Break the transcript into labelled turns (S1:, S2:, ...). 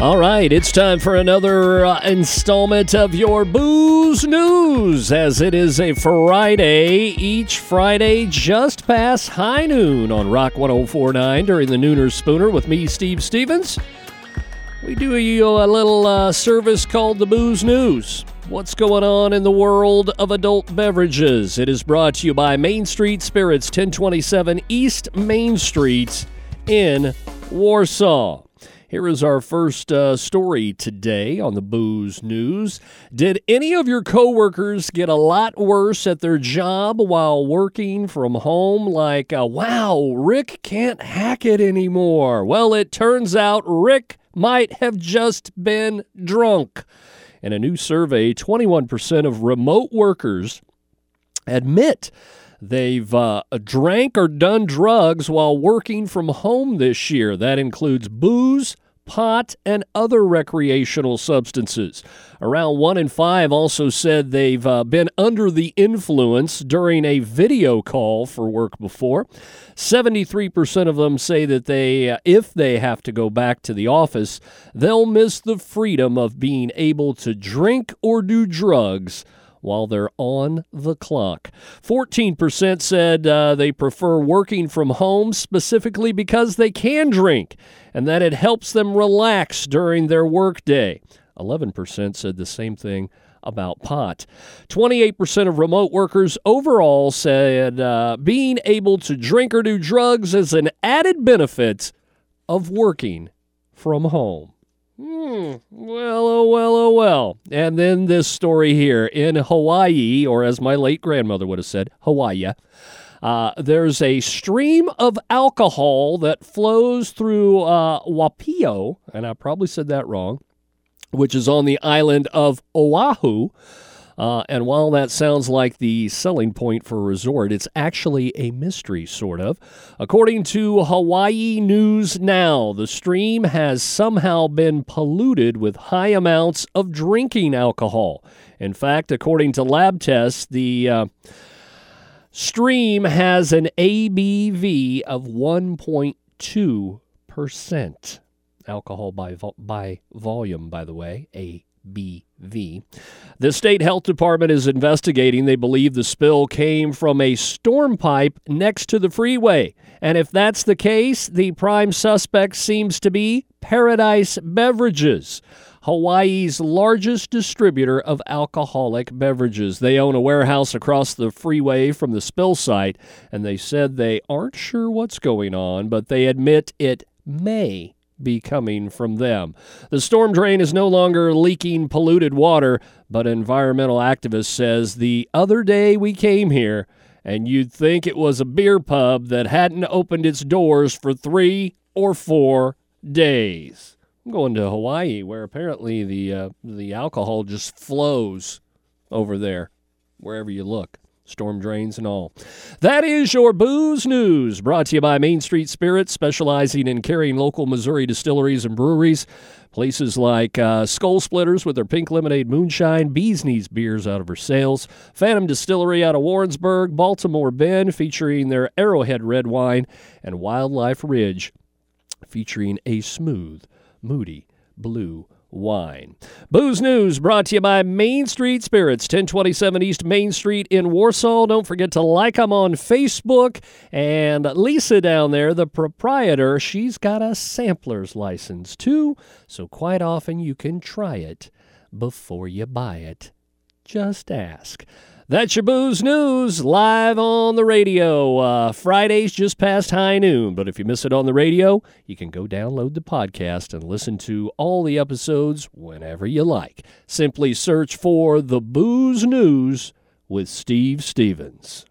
S1: All right, it's time for another uh, installment of your Booze News, as it is a Friday, each Friday just past high noon on Rock 1049 during the Nooner Spooner with me, Steve Stevens. We do you a little uh, service called the Booze News. What's going on in the world of adult beverages? It is brought to you by Main Street Spirits, 1027 East Main Street in Warsaw. Here is our first uh, story today on the Booze News. Did any of your coworkers get a lot worse at their job while working from home? Like, uh, wow, Rick can't hack it anymore. Well, it turns out Rick might have just been drunk. In a new survey, 21% of remote workers admit they've uh, drank or done drugs while working from home this year. That includes booze, pot, and other recreational substances. Around one in five also said they've uh, been under the influence during a video call for work before. 73% of them say that they, uh, if they have to go back to the office, they'll miss the freedom of being able to drink or do drugs while they're on the clock. 14% said uh, they prefer working from home specifically because they can drink and that it helps them relax during their workday. 11% said the same thing about pot. 28% of remote workers overall said uh, being able to drink or do drugs is an added benefit of working from home. Hmm. Well, oh, well, oh, well. And then this story here in Hawaii, or as my late grandmother would have said, Hawaii. Uh, there's a stream of alcohol that flows through uh, Waipio, and I probably said that wrong, which is on the island of Oahu. Uh, and while that sounds like the selling point for a resort, it's actually a mystery, sort of. According to Hawaii News Now, the stream has somehow been polluted with high amounts of drinking alcohol. In fact, according to lab tests, the uh, stream has an ABV of 1.2%. Alcohol by, vo- by volume, by the way, a BV. The state health department is investigating. They believe the spill came from a storm pipe next to the freeway. And if that's the case, the prime suspect seems to be Paradise Beverages, Hawaii's largest distributor of alcoholic beverages. They own a warehouse across the freeway from the spill site, and they said they aren't sure what's going on, but they admit it may be coming from them. The storm drain is no longer leaking polluted water, but environmental activist says the other day we came here and you'd think it was a beer pub that hadn't opened its doors for 3 or 4 days. I'm going to Hawaii where apparently the uh, the alcohol just flows over there wherever you look storm drains and all. That is your booze news, brought to you by Main Street Spirits, specializing in carrying local Missouri distilleries and breweries. Places like uh, Skull Splitters with their pink lemonade moonshine, Bees Knees beers out of Versailles, Phantom Distillery out of Warrensburg, Baltimore Bend featuring their Arrowhead red wine, and Wildlife Ridge featuring a smooth, moody blue wine. Booze News brought to you by Main Street Spirits, 1027 East Main Street in Warsaw. Don't forget to like them on Facebook. And Lisa down there, the proprietor, she's got a sampler's license too. So quite often you can try it before you buy it. Just ask. That's your booze news live on the radio. Uh, Fridays just past high noon. But if you miss it on the radio, you can go download the podcast and listen to all the episodes whenever you like. Simply search for the Booze News with Steve Stevens.